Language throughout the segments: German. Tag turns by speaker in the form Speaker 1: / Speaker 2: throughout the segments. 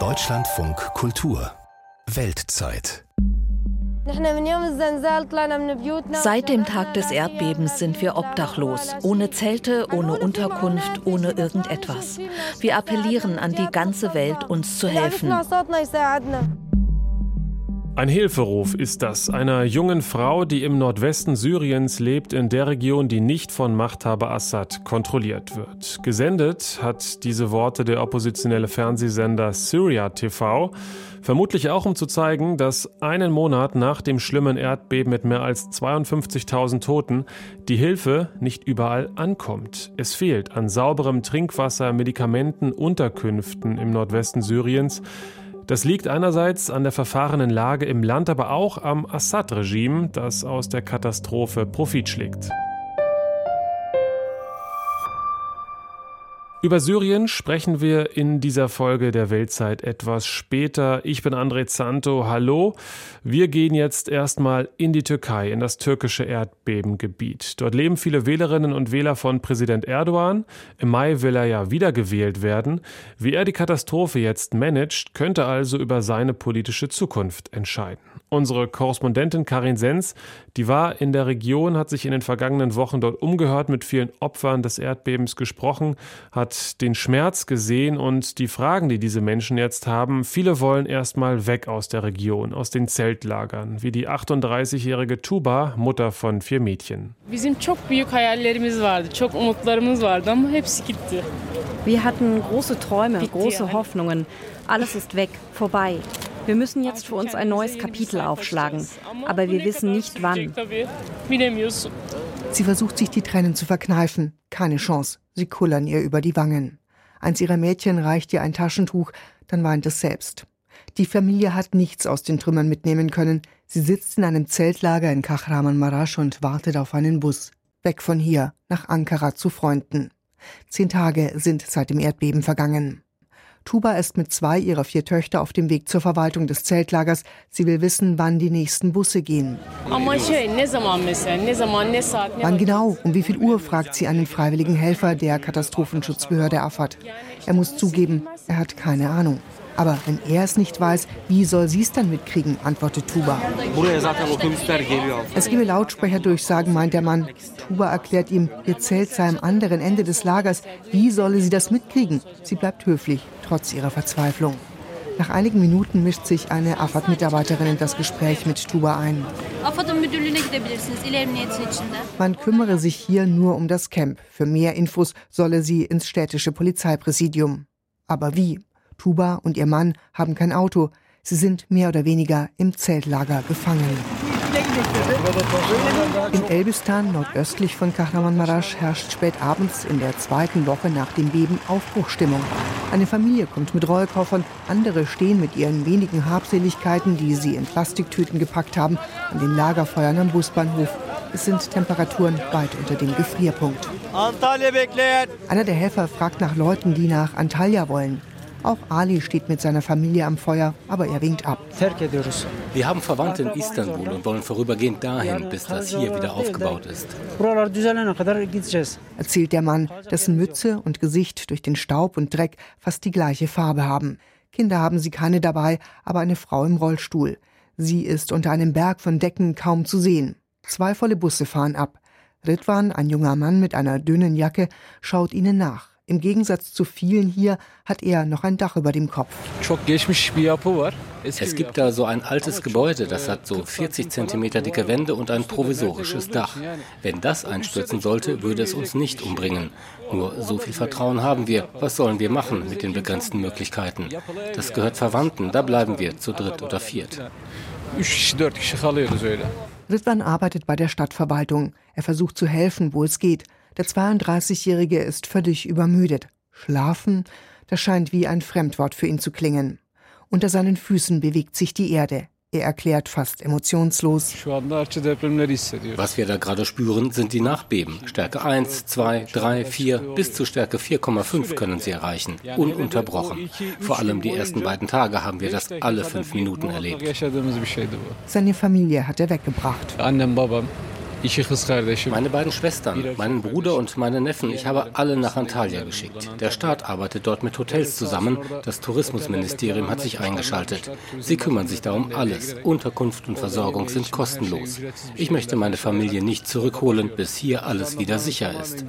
Speaker 1: Deutschlandfunk Kultur Weltzeit
Speaker 2: Seit dem Tag des Erdbebens sind wir obdachlos, ohne Zelte, ohne Unterkunft, ohne irgendetwas. Wir appellieren an die ganze Welt, uns zu helfen.
Speaker 3: Ein Hilferuf ist das einer jungen Frau, die im Nordwesten Syriens lebt, in der Region, die nicht von Machthaber Assad kontrolliert wird. Gesendet hat diese Worte der oppositionelle Fernsehsender Syria TV, vermutlich auch um zu zeigen, dass einen Monat nach dem schlimmen Erdbeben mit mehr als 52.000 Toten die Hilfe nicht überall ankommt. Es fehlt an sauberem Trinkwasser, Medikamenten, Unterkünften im Nordwesten Syriens. Das liegt einerseits an der verfahrenen Lage im Land, aber auch am Assad-Regime, das aus der Katastrophe Profit schlägt. Über Syrien sprechen wir in dieser Folge der Weltzeit etwas später. Ich bin André Zanto. Hallo. Wir gehen jetzt erstmal in die Türkei, in das türkische Erdbebengebiet. Dort leben viele Wählerinnen und Wähler von Präsident Erdogan. Im Mai will er ja wiedergewählt werden. Wie er die Katastrophe jetzt managt, könnte also über seine politische Zukunft entscheiden. Unsere Korrespondentin Karin Sens, die war in der Region, hat sich in den vergangenen Wochen dort umgehört, mit vielen Opfern des Erdbebens gesprochen, hat den Schmerz gesehen und die Fragen, die diese Menschen jetzt haben. Viele wollen erstmal weg aus der Region, aus den Zeltlagern, wie die 38-jährige Tuba, Mutter von vier Mädchen.
Speaker 4: Wir hatten große Träume, große Hoffnungen. Alles ist weg, vorbei. Wir müssen jetzt für uns ein neues Kapitel aufschlagen, aber wir wissen nicht wann.
Speaker 5: Sie versucht sich die Tränen zu verkneifen. Keine Chance. Sie kullern ihr über die Wangen. Eins ihrer Mädchen reicht ihr ein Taschentuch, dann weint es selbst. Die Familie hat nichts aus den Trümmern mitnehmen können. Sie sitzt in einem Zeltlager in Kahramanmaraş und wartet auf einen Bus. Weg von hier, nach Ankara zu Freunden. Zehn Tage sind seit dem Erdbeben vergangen. Tuba ist mit zwei ihrer vier Töchter auf dem Weg zur Verwaltung des Zeltlagers. Sie will wissen, wann die nächsten Busse gehen. Wann genau? Um wie viel Uhr? fragt sie einen freiwilligen Helfer der Katastrophenschutzbehörde Afad. Er muss zugeben, er hat keine Ahnung. Aber wenn er es nicht weiß, wie soll sie es dann mitkriegen, antwortet Tuba. Es gebe Lautsprecherdurchsagen, meint der Mann. Tuba erklärt ihm, ihr Zelt sei am anderen Ende des Lagers. Wie solle sie das mitkriegen? Sie bleibt höflich, trotz ihrer Verzweiflung. Nach einigen Minuten mischt sich eine AFAD-Mitarbeiterin in das Gespräch mit Tuba ein. Man kümmere sich hier nur um das Camp. Für mehr Infos solle sie ins städtische Polizeipräsidium. Aber wie? Tuba und ihr Mann haben kein Auto. Sie sind mehr oder weniger im Zeltlager gefangen. In Elbistan, nordöstlich von Kahramanmaraş, herrscht spät abends in der zweiten Woche nach dem Beben Aufbruchstimmung. Eine Familie kommt mit Rollkoffern, andere stehen mit ihren wenigen Habseligkeiten, die sie in Plastiktüten gepackt haben, an den Lagerfeuern am Busbahnhof. Es sind Temperaturen weit unter dem Gefrierpunkt. Einer der Helfer fragt nach Leuten, die nach Antalya wollen. Auch Ali steht mit seiner Familie am Feuer, aber er winkt ab.
Speaker 6: Wir haben Verwandte in Istanbul und wollen vorübergehend dahin, bis das hier wieder aufgebaut ist.
Speaker 5: Erzählt der Mann, dessen Mütze und Gesicht durch den Staub und Dreck fast die gleiche Farbe haben. Kinder haben sie keine dabei, aber eine Frau im Rollstuhl. Sie ist unter einem Berg von Decken kaum zu sehen. Zwei volle Busse fahren ab. Ritwan, ein junger Mann mit einer dünnen Jacke, schaut ihnen nach. Im Gegensatz zu vielen hier hat er noch ein Dach über dem Kopf.
Speaker 6: Es gibt da so ein altes Gebäude, das hat so 40 Zentimeter dicke Wände und ein provisorisches Dach. Wenn das einstürzen sollte, würde es uns nicht umbringen. Nur so viel Vertrauen haben wir. Was sollen wir machen mit den begrenzten Möglichkeiten? Das gehört Verwandten, da bleiben wir zu dritt oder viert.
Speaker 5: Ritwan arbeitet bei der Stadtverwaltung. Er versucht zu helfen, wo es geht. Der 32-Jährige ist völlig übermüdet. Schlafen, das scheint wie ein Fremdwort für ihn zu klingen. Unter seinen Füßen bewegt sich die Erde. Er erklärt fast emotionslos.
Speaker 6: Was wir da gerade spüren, sind die Nachbeben. Stärke 1, 2, 3, 4 bis zu Stärke 4,5 können sie erreichen. Ununterbrochen. Vor allem die ersten beiden Tage haben wir das alle fünf Minuten erlebt.
Speaker 5: Seine Familie hat er weggebracht.
Speaker 6: Meine beiden Schwestern, meinen Bruder und meine Neffen, ich habe alle nach Antalya geschickt. Der Staat arbeitet dort mit Hotels zusammen. Das Tourismusministerium hat sich eingeschaltet. Sie kümmern sich da um alles. Unterkunft und Versorgung sind kostenlos. Ich möchte meine Familie nicht zurückholen, bis hier alles wieder sicher ist.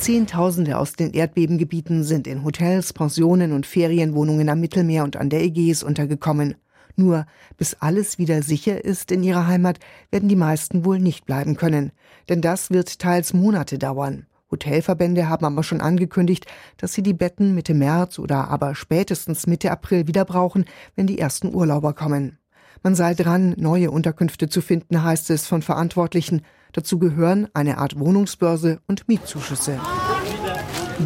Speaker 5: Zehntausende aus den Erdbebengebieten sind in Hotels, Pensionen und Ferienwohnungen am Mittelmeer und an der Ägäis untergekommen. Nur bis alles wieder sicher ist in ihrer Heimat, werden die meisten wohl nicht bleiben können. Denn das wird teils Monate dauern. Hotelverbände haben aber schon angekündigt, dass sie die Betten Mitte März oder aber spätestens Mitte April wieder brauchen, wenn die ersten Urlauber kommen. Man sei dran, neue Unterkünfte zu finden, heißt es von Verantwortlichen. Dazu gehören eine Art Wohnungsbörse und Mietzuschüsse.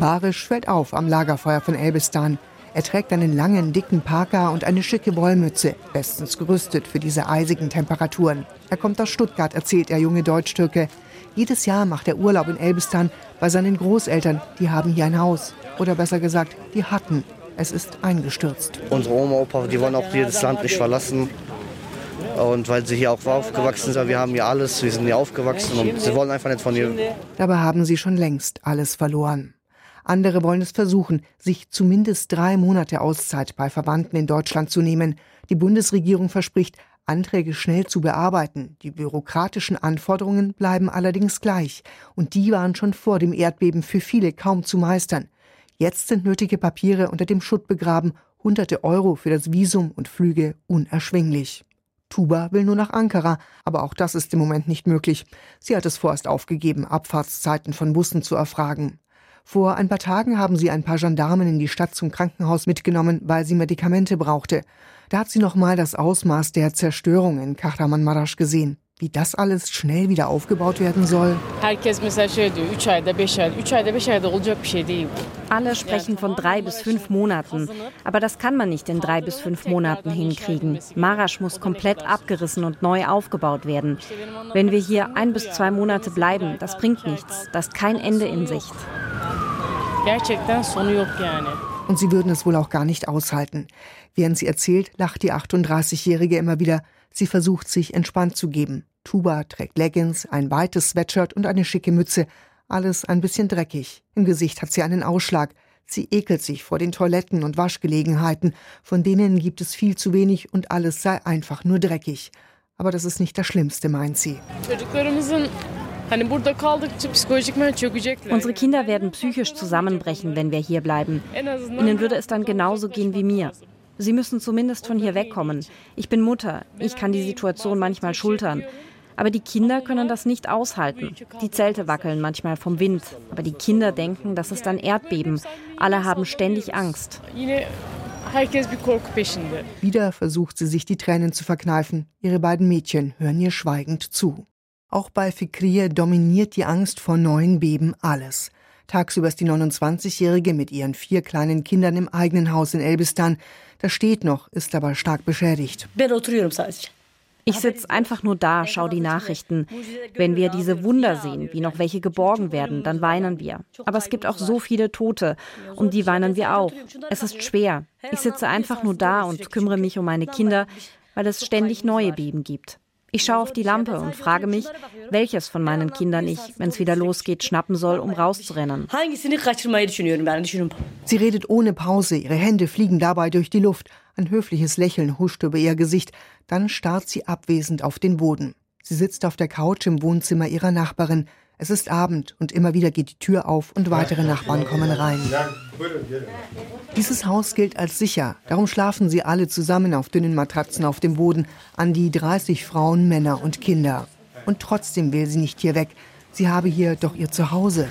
Speaker 5: Barisch fällt auf am Lagerfeuer von Elbistan. Er trägt einen langen, dicken Parker und eine schicke Wollmütze, bestens gerüstet für diese eisigen Temperaturen. Er kommt aus Stuttgart, erzählt der junge Deutsch-Türke. Jedes Jahr macht er Urlaub in Elbistan bei seinen Großeltern. Die haben hier ein Haus. Oder besser gesagt, die hatten. Es ist eingestürzt.
Speaker 7: Unsere Oma, Opa, die wollen auch dieses Land nicht verlassen. Und weil sie hier auch aufgewachsen sind, wir haben hier alles, wir sind hier aufgewachsen und sie wollen einfach nicht von hier.
Speaker 5: Dabei haben sie schon längst alles verloren. Andere wollen es versuchen, sich zumindest drei Monate Auszeit bei Verwandten in Deutschland zu nehmen. Die Bundesregierung verspricht, Anträge schnell zu bearbeiten. Die bürokratischen Anforderungen bleiben allerdings gleich. Und die waren schon vor dem Erdbeben für viele kaum zu meistern. Jetzt sind nötige Papiere unter dem Schutt begraben, hunderte Euro für das Visum und Flüge unerschwinglich. Tuba will nur nach Ankara, aber auch das ist im Moment nicht möglich. Sie hat es vorerst aufgegeben, Abfahrtszeiten von Bussen zu erfragen. Vor ein paar Tagen haben sie ein paar Gendarmen in die Stadt zum Krankenhaus mitgenommen, weil sie Medikamente brauchte. Da hat sie nochmal das Ausmaß der Zerstörung in Kahramanmaraş gesehen. Wie das alles schnell wieder aufgebaut werden soll.
Speaker 4: Alle sprechen von drei bis fünf Monaten. Aber das kann man nicht in drei bis fünf Monaten hinkriegen. Marasch muss komplett abgerissen und neu aufgebaut werden. Wenn wir hier ein bis zwei Monate bleiben, das bringt nichts. Das ist kein Ende in Sicht.
Speaker 5: Gerçekten sonu yok yani. Und sie würden es wohl auch gar nicht aushalten. Während sie erzählt, lacht die 38-Jährige immer wieder. Sie versucht sich entspannt zu geben. Tuba trägt Leggings, ein weites Sweatshirt und eine schicke Mütze. Alles ein bisschen dreckig. Im Gesicht hat sie einen Ausschlag. Sie ekelt sich vor den Toiletten und Waschgelegenheiten. Von denen gibt es viel zu wenig und alles sei einfach nur dreckig. Aber das ist nicht das Schlimmste, meint sie.
Speaker 4: Unsere Kinder werden psychisch zusammenbrechen, wenn wir hier bleiben. Ihnen würde es dann genauso gehen wie mir. Sie müssen zumindest von hier wegkommen. Ich bin Mutter. Ich kann die Situation manchmal schultern. Aber die Kinder können das nicht aushalten. Die Zelte wackeln manchmal vom Wind. Aber die Kinder denken, das ist ein Erdbeben. Alle haben ständig Angst.
Speaker 5: Wieder versucht sie sich die Tränen zu verkneifen. Ihre beiden Mädchen hören ihr schweigend zu. Auch bei Fikriye dominiert die Angst vor neuen Beben alles. Tagsüber ist die 29-Jährige mit ihren vier kleinen Kindern im eigenen Haus in Elbistan. Das steht noch, ist aber stark beschädigt.
Speaker 4: Ich sitze einfach nur da, schaue die Nachrichten. Wenn wir diese Wunder sehen, wie noch welche geborgen werden, dann weinen wir. Aber es gibt auch so viele Tote, um die weinen wir auch. Es ist schwer. Ich sitze einfach nur da und kümmere mich um meine Kinder, weil es ständig neue Beben gibt. Ich schaue auf die Lampe und frage mich, welches von meinen Kindern ich, wenn es wieder losgeht, schnappen soll, um rauszurennen.
Speaker 5: Sie redet ohne Pause, ihre Hände fliegen dabei durch die Luft. Ein höfliches Lächeln huscht über ihr Gesicht, dann starrt sie abwesend auf den Boden. Sie sitzt auf der Couch im Wohnzimmer ihrer Nachbarin. Es ist Abend und immer wieder geht die Tür auf und weitere Nachbarn kommen rein. Dieses Haus gilt als sicher, darum schlafen sie alle zusammen auf dünnen Matratzen auf dem Boden, an die 30 Frauen, Männer und Kinder. Und trotzdem will sie nicht hier weg. Sie habe hier doch ihr Zuhause.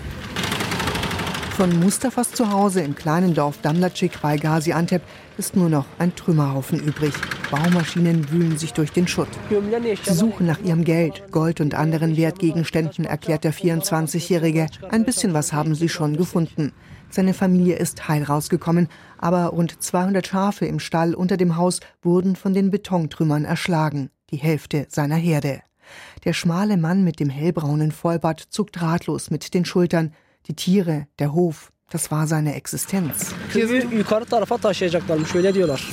Speaker 5: Von Mustafas Zuhause im kleinen Dorf Damlacik bei Gaziantep ist nur noch ein Trümmerhaufen übrig. Baumaschinen wühlen sich durch den Schutt. Sie suchen nach ihrem Geld, Gold und anderen Wertgegenständen, erklärt der 24-Jährige. Ein bisschen was haben sie schon gefunden. Seine Familie ist heil rausgekommen, aber rund 200 Schafe im Stall unter dem Haus wurden von den Betontrümmern erschlagen, die Hälfte seiner Herde. Der schmale Mann mit dem hellbraunen Vollbart zuckt ratlos mit den Schultern. Die Tiere, der Hof, Das war seine Existenz.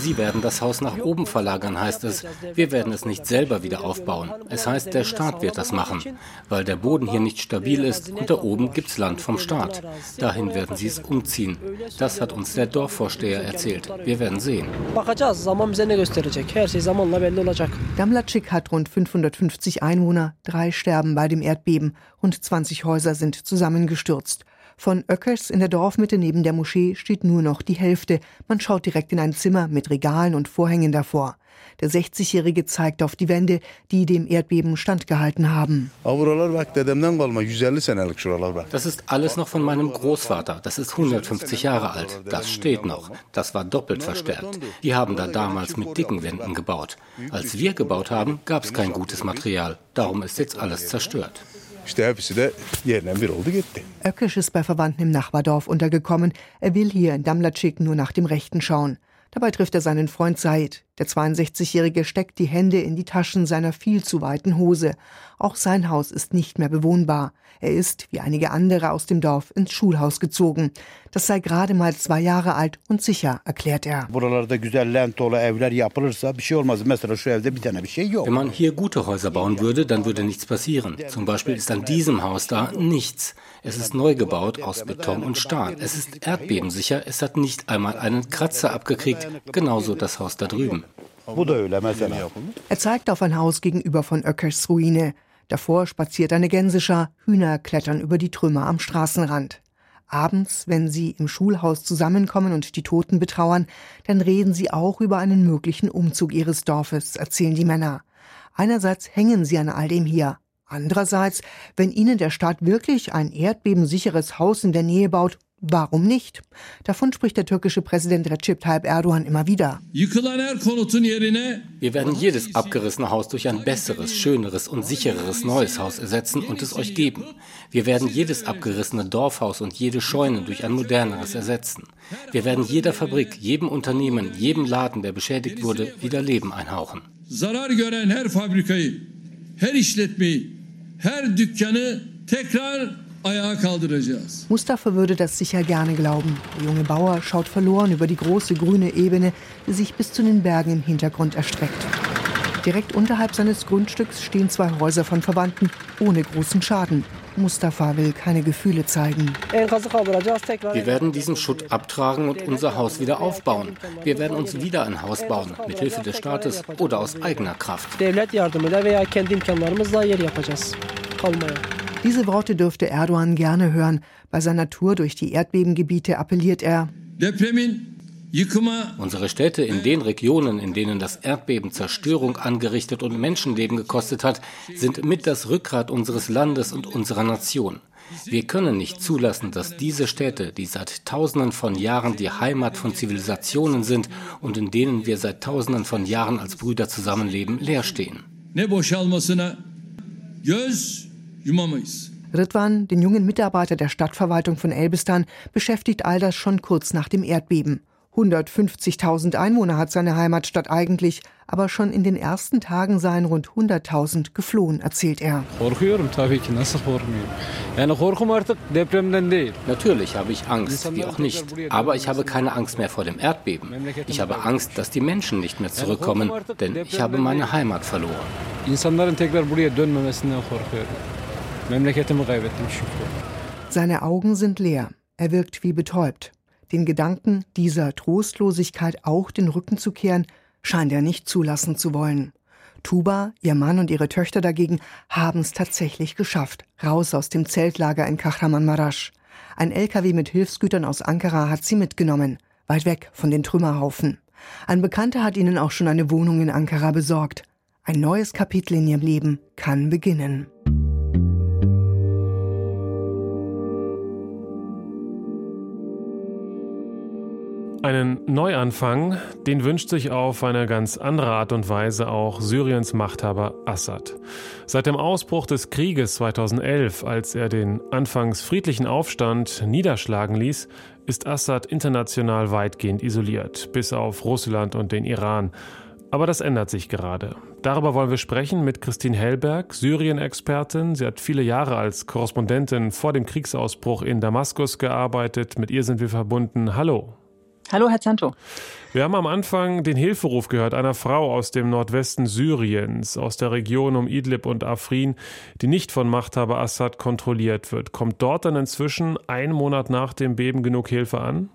Speaker 6: Sie werden das Haus nach oben verlagern, heißt es. Wir werden es nicht selber wieder aufbauen. Es heißt, der Staat wird das machen, weil der Boden hier nicht stabil ist und da oben gibt's Land vom Staat. Dahin werden sie es umziehen. Das hat uns der Dorfvorsteher erzählt. Wir werden sehen.
Speaker 5: Damlacik hat rund 550 Einwohner, drei sterben bei dem Erdbeben, rund 20 Häuser sind zusammengestürzt. Von Öckers in der Dorfmitte neben der Moschee steht nur noch die Hälfte. Man schaut direkt in ein Zimmer mit Regalen und Vorhängen davor. Der 60-Jährige zeigt auf die Wände, die dem Erdbeben standgehalten haben.
Speaker 6: Das ist alles noch von meinem Großvater. Das ist 150 Jahre alt. Das steht noch. Das war doppelt verstärkt. Die haben da damals mit dicken Wänden gebaut. Als wir gebaut haben, gab es kein gutes Material. Darum ist jetzt alles zerstört.
Speaker 5: İşte hepsi de yerden bir oldu gitti. Ökkesch ist bei Verwandten im Nachbardorf untergekommen. Er will hier in Damlatschik nur nach dem Rechten schauen. Dabei trifft er seinen Freund Said. Der 62-Jährige steckt die Hände in die Taschen seiner viel zu weiten Hose. Auch sein Haus ist nicht mehr bewohnbar. Er ist, wie einige andere aus dem Dorf, ins Schulhaus gezogen. Das sei gerade mal zwei Jahre alt und sicher, erklärt er.
Speaker 6: Wenn man hier gute Häuser bauen würde, dann würde nichts passieren. Zum Beispiel ist an diesem Haus da nichts. Es ist neu gebaut aus Beton und Stahl. Es ist erdbebensicher. Es hat nicht einmal einen Kratzer abgekriegt. Genauso das Haus da drüben.
Speaker 5: Er zeigt auf ein Haus gegenüber von Öckers Ruine. Davor spaziert eine Gänseschar, Hühner klettern über die Trümmer am Straßenrand. Abends, wenn sie im Schulhaus zusammenkommen und die Toten betrauern, dann reden sie auch über einen möglichen Umzug ihres Dorfes, erzählen die Männer. Einerseits hängen sie an all dem hier, Andererseits, wenn Ihnen der Staat wirklich ein erdbebensicheres Haus in der Nähe baut, warum nicht? Davon spricht der türkische Präsident Recep Tayyip Erdogan immer wieder.
Speaker 6: Wir werden jedes abgerissene Haus durch ein besseres, schöneres und sichereres neues Haus ersetzen und es euch geben. Wir werden jedes abgerissene Dorfhaus und jede Scheune durch ein moderneres ersetzen. Wir werden jeder Fabrik, jedem Unternehmen, jedem Laden, der beschädigt wurde, wieder Leben einhauchen. Zarar gören her fabrikayı,
Speaker 5: her işletmeyi her dükkanı tekrar ayağa kaldıracağız. Mustafa würde das sicher gerne glauben. Der junge Bauer schaut verloren über die große grüne Ebene, die sich bis zu den Bergen im Hintergrund erstreckt. Direkt unterhalb seines Grundstücks stehen zwei Häuser von Verwandten ohne großen Schaden. Mustafa will keine Gefühle zeigen.
Speaker 6: Wir werden diesen Schutt abtragen und unser Haus wieder aufbauen. Wir werden uns wieder ein Haus bauen, mit Hilfe des Staates oder aus eigener Kraft.
Speaker 5: Diese Worte dürfte Erdogan gerne hören. Bei seiner Tour durch die Erdbebengebiete appelliert er.
Speaker 6: Unsere Städte in den Regionen, in denen das Erdbeben Zerstörung angerichtet und Menschenleben gekostet hat, sind mit das Rückgrat unseres Landes und unserer Nation. Wir können nicht zulassen, dass diese Städte, die seit Tausenden von Jahren die Heimat von Zivilisationen sind und in denen wir seit Tausenden von Jahren als Brüder zusammenleben, leer stehen.
Speaker 5: Ritwan, den jungen Mitarbeiter der Stadtverwaltung von Elbistan, beschäftigt all das schon kurz nach dem Erdbeben. 150.000 Einwohner hat seine Heimatstadt eigentlich, aber schon in den ersten Tagen seien rund 100.000 geflohen, erzählt er.
Speaker 6: Natürlich habe ich Angst, wie auch nicht. Aber ich habe keine Angst mehr vor dem Erdbeben. Ich habe Angst, dass die Menschen nicht mehr zurückkommen, denn ich habe meine Heimat verloren.
Speaker 5: Seine Augen sind leer. Er wirkt wie betäubt. Den Gedanken, dieser Trostlosigkeit auch den Rücken zu kehren, scheint er nicht zulassen zu wollen. Tuba, ihr Mann und ihre Töchter dagegen haben es tatsächlich geschafft, raus aus dem Zeltlager in Kahramanmaraş. Ein LKW mit Hilfsgütern aus Ankara hat sie mitgenommen, weit weg von den Trümmerhaufen. Ein Bekannter hat ihnen auch schon eine Wohnung in Ankara besorgt. Ein neues Kapitel in ihrem Leben kann beginnen.
Speaker 3: Einen Neuanfang, den wünscht sich auf eine ganz andere Art und Weise auch Syriens Machthaber Assad. Seit dem Ausbruch des Krieges 2011, als er den anfangs friedlichen Aufstand niederschlagen ließ, ist Assad international weitgehend isoliert, bis auf Russland und den Iran. Aber das ändert sich gerade. Darüber wollen wir sprechen mit Christine Hellberg, Syrien-Expertin. Sie hat viele Jahre als Korrespondentin vor dem Kriegsausbruch in Damaskus gearbeitet. Mit ihr sind wir verbunden. Hallo.
Speaker 8: Hallo, Herr Zanto.
Speaker 3: Wir haben am Anfang den Hilferuf gehört einer Frau aus dem Nordwesten Syriens, aus der Region um Idlib und Afrin, die nicht von Machthaber Assad kontrolliert wird. Kommt dort dann inzwischen einen Monat nach dem Beben genug Hilfe an?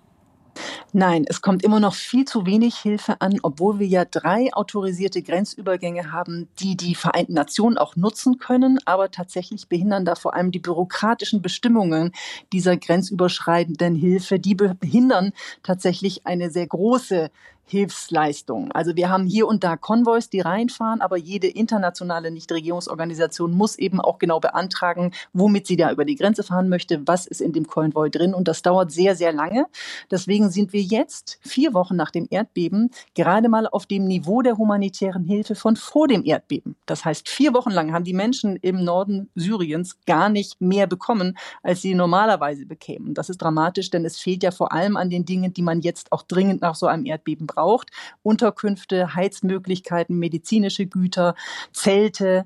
Speaker 8: Nein, es kommt immer noch viel zu wenig Hilfe an, obwohl wir ja drei autorisierte Grenzübergänge haben, die die Vereinten Nationen auch nutzen können. Aber tatsächlich behindern da vor allem die bürokratischen Bestimmungen dieser grenzüberschreitenden Hilfe. Die behindern tatsächlich eine sehr große Hilfsleistungen. Also wir haben hier und da Konvois, die reinfahren, aber jede internationale Nichtregierungsorganisation muss eben auch genau beantragen, womit sie da über die Grenze fahren möchte, was ist in dem Konvoi drin. Und das dauert sehr, sehr lange. Deswegen sind wir jetzt, vier Wochen nach dem Erdbeben, gerade mal auf dem Niveau der humanitären Hilfe von vor dem Erdbeben. Das heißt, vier Wochen lang haben die Menschen im Norden Syriens gar nicht mehr bekommen, als sie normalerweise bekämen. Das ist dramatisch, denn es fehlt ja vor allem an den Dingen, die man jetzt auch dringend nach so einem Erdbeben braucht. Unterkünfte, Heizmöglichkeiten, medizinische Güter, Zelte.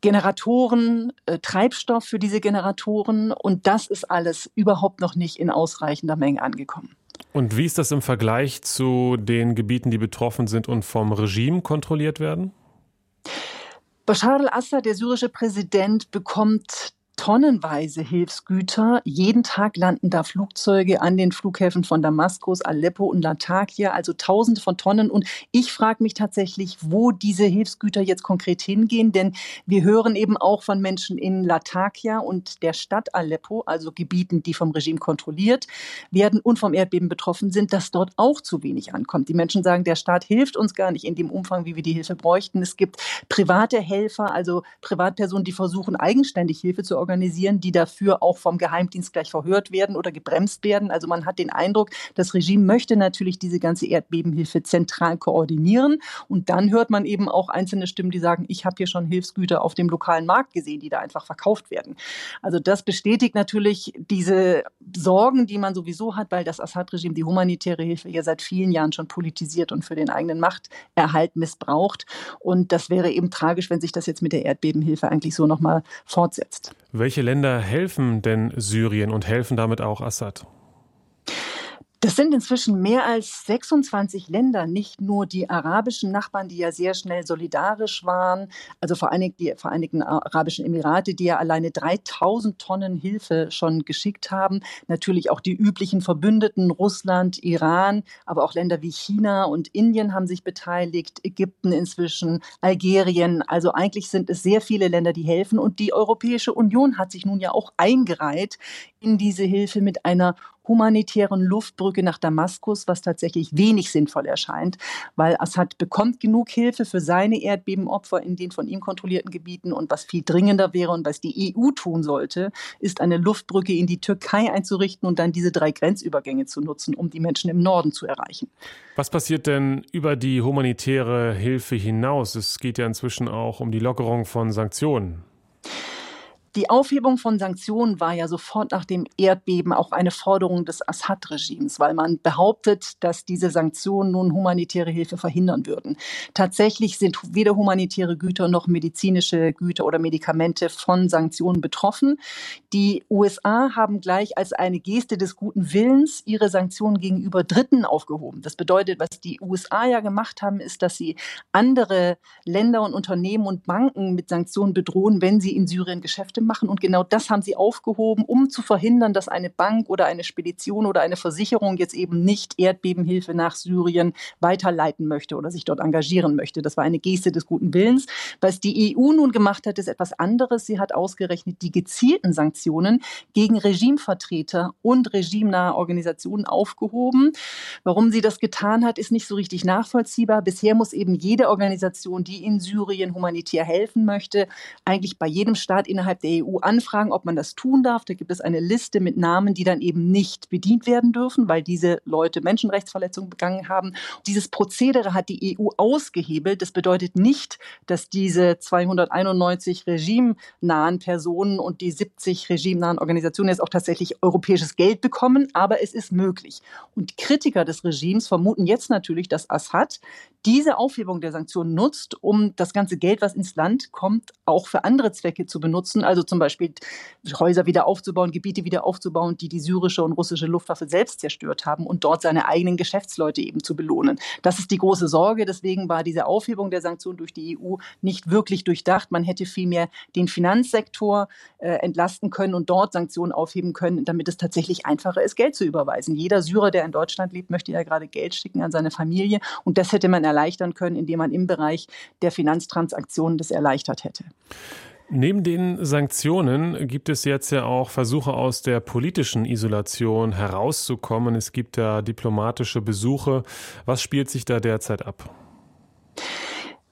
Speaker 8: Generatoren, äh, Treibstoff für diese Generatoren und das ist alles überhaupt noch nicht in ausreichender Menge angekommen.
Speaker 3: Und wie ist das im Vergleich zu den Gebieten, die betroffen sind und vom Regime kontrolliert werden?
Speaker 8: Bashar al-Assad, der syrische Präsident, bekommt tonnenweise Hilfsgüter. Jeden Tag landen da Flugzeuge an den Flughäfen von Damaskus, Aleppo und Latakia, also tausende von Tonnen. Und ich frage mich tatsächlich, wo diese Hilfsgüter jetzt konkret hingehen, denn wir hören eben auch von Menschen in Latakia und der Stadt Aleppo, also Gebieten, die vom Regime kontrolliert werden und vom Erdbeben betroffen sind, dass dort auch zu wenig ankommt. Die Menschen sagen, der Staat hilft uns gar nicht in dem Umfang, wie wir die Hilfe bräuchten. Es gibt private Helfer, also Privatpersonen, die versuchen, eigenständig Hilfe zu organisieren, die dafür auch vom Geheimdienst gleich verhört werden oder gebremst werden. Also man hat den Eindruck, das Regime möchte natürlich diese ganze Erdbebenhilfe zentral koordinieren. Und dann hört man eben auch einzelne Stimmen, die sagen, ich habe hier schon Hilfsgüter auf dem lokalen Markt gesehen, die da einfach verkauft werden. Also das bestätigt natürlich diese Sorgen, die man sowieso hat, weil das Assad-Regime die humanitäre Hilfe ja seit vielen Jahren schon politisiert und für den eigenen Machterhalt missbraucht. Und das wäre eben tragisch, wenn sich das jetzt mit der Erdbebenhilfe eigentlich so nochmal fortsetzt.
Speaker 3: Welche Länder helfen denn Syrien und helfen damit auch Assad?
Speaker 8: Das sind inzwischen mehr als 26 Länder, nicht nur die arabischen Nachbarn, die ja sehr schnell solidarisch waren, also vor allem die Vereinigten Arabischen Emirate, die ja alleine 3000 Tonnen Hilfe schon geschickt haben, natürlich auch die üblichen Verbündeten, Russland, Iran, aber auch Länder wie China und Indien haben sich beteiligt, Ägypten inzwischen, Algerien, also eigentlich sind es sehr viele Länder, die helfen. Und die Europäische Union hat sich nun ja auch eingereiht in diese Hilfe mit einer humanitären Luftbrücke nach Damaskus, was tatsächlich wenig sinnvoll erscheint, weil Assad bekommt genug Hilfe für seine Erdbebenopfer in den von ihm kontrollierten Gebieten und was viel dringender wäre und was die EU tun sollte, ist eine Luftbrücke in die Türkei einzurichten und dann diese drei Grenzübergänge zu nutzen, um die Menschen im Norden zu erreichen.
Speaker 3: Was passiert denn über die humanitäre Hilfe hinaus? Es geht ja inzwischen auch um die Lockerung von Sanktionen.
Speaker 8: Die Aufhebung von Sanktionen war ja sofort nach dem Erdbeben auch eine Forderung des Assad-Regimes, weil man behauptet, dass diese Sanktionen nun humanitäre Hilfe verhindern würden. Tatsächlich sind weder humanitäre Güter noch medizinische Güter oder Medikamente von Sanktionen betroffen. Die USA haben gleich als eine Geste des guten Willens ihre Sanktionen gegenüber Dritten aufgehoben. Das bedeutet, was die USA ja gemacht haben, ist, dass sie andere Länder und Unternehmen und Banken mit Sanktionen bedrohen, wenn sie in Syrien Geschäfte machen. Und genau das haben sie aufgehoben, um zu verhindern, dass eine Bank oder eine Spedition oder eine Versicherung jetzt eben nicht Erdbebenhilfe nach Syrien weiterleiten möchte oder sich dort engagieren möchte. Das war eine Geste des guten Willens. Was die EU nun gemacht hat, ist etwas anderes. Sie hat ausgerechnet die gezielten Sanktionen gegen Regimevertreter und regimenahe Organisationen aufgehoben. Warum sie das getan hat, ist nicht so richtig nachvollziehbar. Bisher muss eben jede Organisation, die in Syrien humanitär helfen möchte, eigentlich bei jedem Staat innerhalb der EU anfragen, ob man das tun darf. Da gibt es eine Liste mit Namen, die dann eben nicht bedient werden dürfen, weil diese Leute Menschenrechtsverletzungen begangen haben. Dieses Prozedere hat die EU ausgehebelt. Das bedeutet nicht, dass diese 291 regimenahen Personen und die 70 regimenahen Organisationen jetzt auch tatsächlich europäisches Geld bekommen, aber es ist möglich. Und Kritiker des Regimes vermuten jetzt natürlich, dass Assad diese Aufhebung der Sanktionen nutzt, um das ganze Geld, was ins Land kommt, auch für andere Zwecke zu benutzen. Also zum Beispiel Häuser wieder aufzubauen, Gebiete wieder aufzubauen, die die syrische und russische Luftwaffe selbst zerstört haben und dort seine eigenen Geschäftsleute eben zu belohnen. Das ist die große Sorge. Deswegen war diese Aufhebung der Sanktionen durch die EU nicht wirklich durchdacht. Man hätte vielmehr den Finanzsektor äh, entlasten können und dort Sanktionen aufheben können, damit es tatsächlich einfacher ist, Geld zu überweisen. Jeder Syrer, der in Deutschland lebt, möchte ja gerade Geld schicken an seine Familie. Und das hätte man erleichtern können, indem man im Bereich der Finanztransaktionen das erleichtert hätte.
Speaker 3: Neben den Sanktionen gibt es jetzt ja auch Versuche aus der politischen Isolation herauszukommen. Es gibt ja diplomatische Besuche. Was spielt sich da derzeit ab?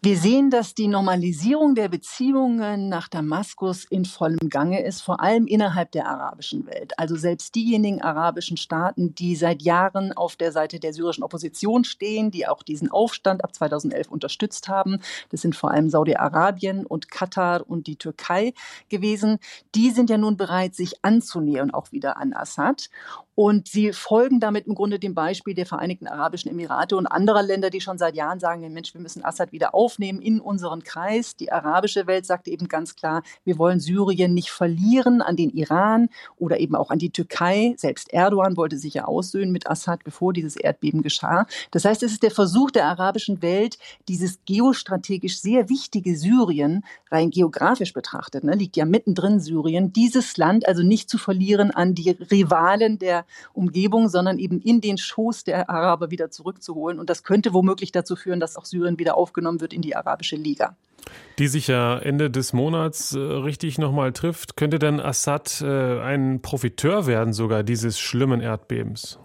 Speaker 8: Wir sehen, dass die Normalisierung der Beziehungen nach Damaskus in vollem Gange ist, vor allem innerhalb der arabischen Welt. Also selbst diejenigen arabischen Staaten, die seit Jahren auf der Seite der syrischen Opposition stehen, die auch diesen Aufstand ab 2011 unterstützt haben, das sind vor allem Saudi-Arabien und Katar und die Türkei gewesen, die sind ja nun bereit, sich anzunähern auch wieder an Assad. Und sie folgen damit im Grunde dem Beispiel der Vereinigten Arabischen Emirate und anderer Länder, die schon seit Jahren sagen, Mensch, wir müssen Assad wieder aufnehmen in unseren Kreis. Die arabische Welt sagt eben ganz klar, wir wollen Syrien nicht verlieren an den Iran oder eben auch an die Türkei. Selbst Erdogan wollte sich ja aussöhnen mit Assad, bevor dieses Erdbeben geschah. Das heißt, es ist der Versuch der arabischen Welt, dieses geostrategisch sehr wichtige Syrien, rein geografisch betrachtet, ne, liegt ja mittendrin Syrien, dieses Land also nicht zu verlieren an die Rivalen der Umgebung, sondern eben in den Schoß der Araber wieder zurückzuholen. Und das könnte womöglich dazu führen, dass auch Syrien wieder aufgenommen wird in die Arabische Liga.
Speaker 3: Die sich ja Ende des Monats äh, richtig nochmal trifft. Könnte denn Assad äh, ein Profiteur werden sogar dieses schlimmen Erdbebens?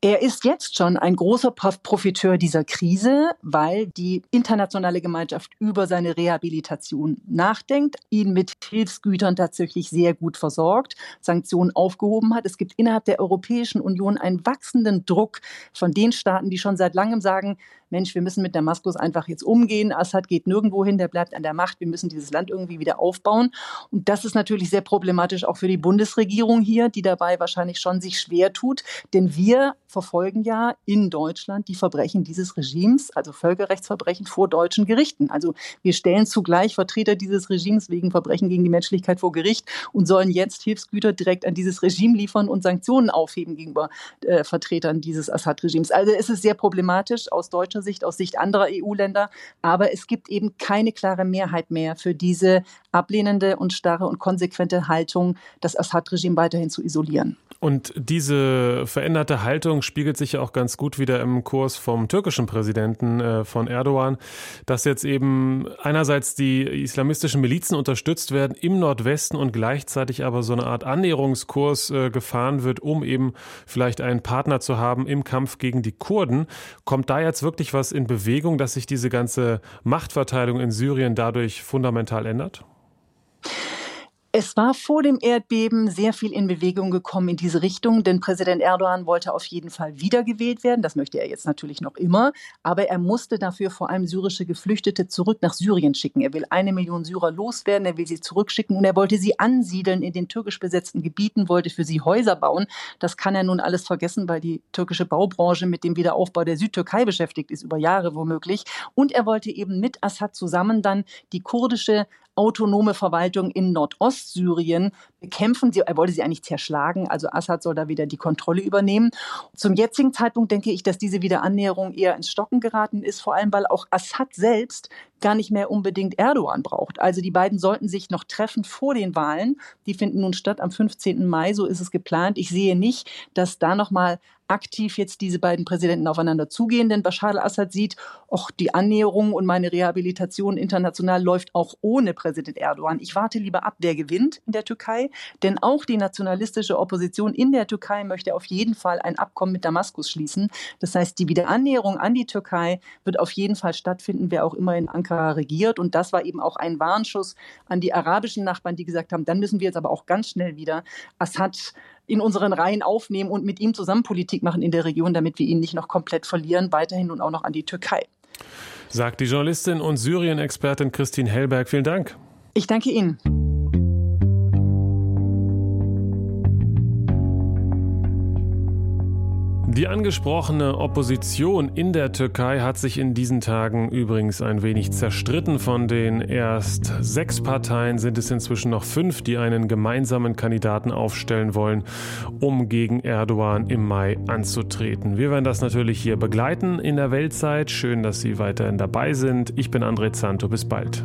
Speaker 8: Er ist jetzt schon ein großer Profiteur dieser Krise, weil die internationale Gemeinschaft über seine Rehabilitation nachdenkt, ihn mit Hilfsgütern tatsächlich sehr gut versorgt, Sanktionen aufgehoben hat. Es gibt innerhalb der Europäischen Union einen wachsenden Druck von den Staaten, die schon seit langem sagen, Mensch, wir müssen mit Damaskus einfach jetzt umgehen. Assad geht nirgendwo hin, der bleibt an der Macht. Wir müssen dieses Land irgendwie wieder aufbauen. Und das ist natürlich sehr problematisch auch für die Bundesregierung hier, die dabei wahrscheinlich schon sich schwer tut. Denn wir verfolgen ja in Deutschland die Verbrechen dieses Regimes, also Völkerrechtsverbrechen vor deutschen Gerichten. Also wir stellen zugleich Vertreter dieses Regimes wegen Verbrechen gegen die Menschlichkeit vor Gericht und sollen jetzt Hilfsgüter direkt an dieses Regime liefern und Sanktionen aufheben gegenüber äh, Vertretern dieses Assad-Regimes. Also es ist sehr problematisch aus deutscher deutscher Sicht, aus Sicht anderer EU-Länder. Aber es gibt eben keine klare Mehrheit mehr für diese ablehnende und starre und konsequente Haltung, das Assad-Regime weiterhin zu isolieren.
Speaker 3: Und diese veränderte Haltung spiegelt sich ja auch ganz gut wieder im Kurs vom türkischen Präsidenten äh, von Erdogan, dass jetzt eben einerseits die islamistischen Milizen unterstützt werden im Nordwesten und gleichzeitig aber so eine Art Annäherungskurs äh, gefahren wird, um eben vielleicht einen Partner zu haben im Kampf gegen die Kurden. Kommt da jetzt wirklich was in Bewegung, dass sich diese ganze Machtverteilung in Syrien dadurch fundamental ändert?
Speaker 8: Es war vor dem Erdbeben sehr viel in Bewegung gekommen in diese Richtung, denn Präsident Erdogan wollte auf jeden Fall wiedergewählt werden. Das möchte er jetzt natürlich noch immer. Aber er musste dafür vor allem syrische Geflüchtete zurück nach Syrien schicken. Er will eine Million Syrer loswerden, er will sie zurückschicken und er wollte sie ansiedeln in den türkisch besetzten Gebieten, wollte für sie Häuser bauen. Das kann er nun alles vergessen, weil die türkische Baubranche mit dem Wiederaufbau der Südtürkei beschäftigt ist, über Jahre womöglich. Und er wollte eben mit Assad zusammen dann die kurdische autonome Verwaltung in Nordostsyrien bekämpfen. er wollte sie eigentlich zerschlagen. Also Assad soll da wieder die Kontrolle übernehmen. Zum jetzigen Zeitpunkt denke ich, dass diese Wiederannäherung eher ins Stocken geraten ist, vor allem weil auch Assad selbst gar nicht mehr unbedingt Erdogan braucht. Also die beiden sollten sich noch treffen vor den Wahlen. Die finden nun statt am 15. Mai, so ist es geplant. Ich sehe nicht, dass da noch mal aktiv jetzt diese beiden Präsidenten aufeinander zugehen, denn Bashar al-Assad sieht, auch die Annäherung und meine Rehabilitation international läuft auch ohne Präsident Erdogan. Ich warte lieber ab, wer gewinnt in der Türkei, denn auch die nationalistische Opposition in der Türkei möchte auf jeden Fall ein Abkommen mit Damaskus schließen. Das heißt, die Wiederannäherung an die Türkei wird auf jeden Fall stattfinden, wer auch immer in Ankara Ankara regiert. Und das war eben auch ein Warnschuss an die arabischen Nachbarn, die gesagt haben, dann müssen wir jetzt aber auch ganz schnell wieder Assad in unseren Reihen aufnehmen und mit ihm zusammen Politik machen in der Region, damit wir ihn nicht noch komplett verlieren, weiterhin und auch noch an die Türkei.
Speaker 3: Sagt die Journalistin und Syrien-Expertin Christine Hellberg. Vielen Dank.
Speaker 8: Ich danke Ihnen.
Speaker 3: Die angesprochene Opposition in der Türkei hat sich in diesen Tagen übrigens ein wenig zerstritten. Von den erst sechs Parteien sind es inzwischen noch fünf, die einen gemeinsamen Kandidaten aufstellen wollen, um gegen Erdogan im Mai anzutreten. Wir werden das natürlich hier begleiten in der Weltzeit. Schön, dass Sie weiterhin dabei sind. Ich bin André Zanto. Bis bald.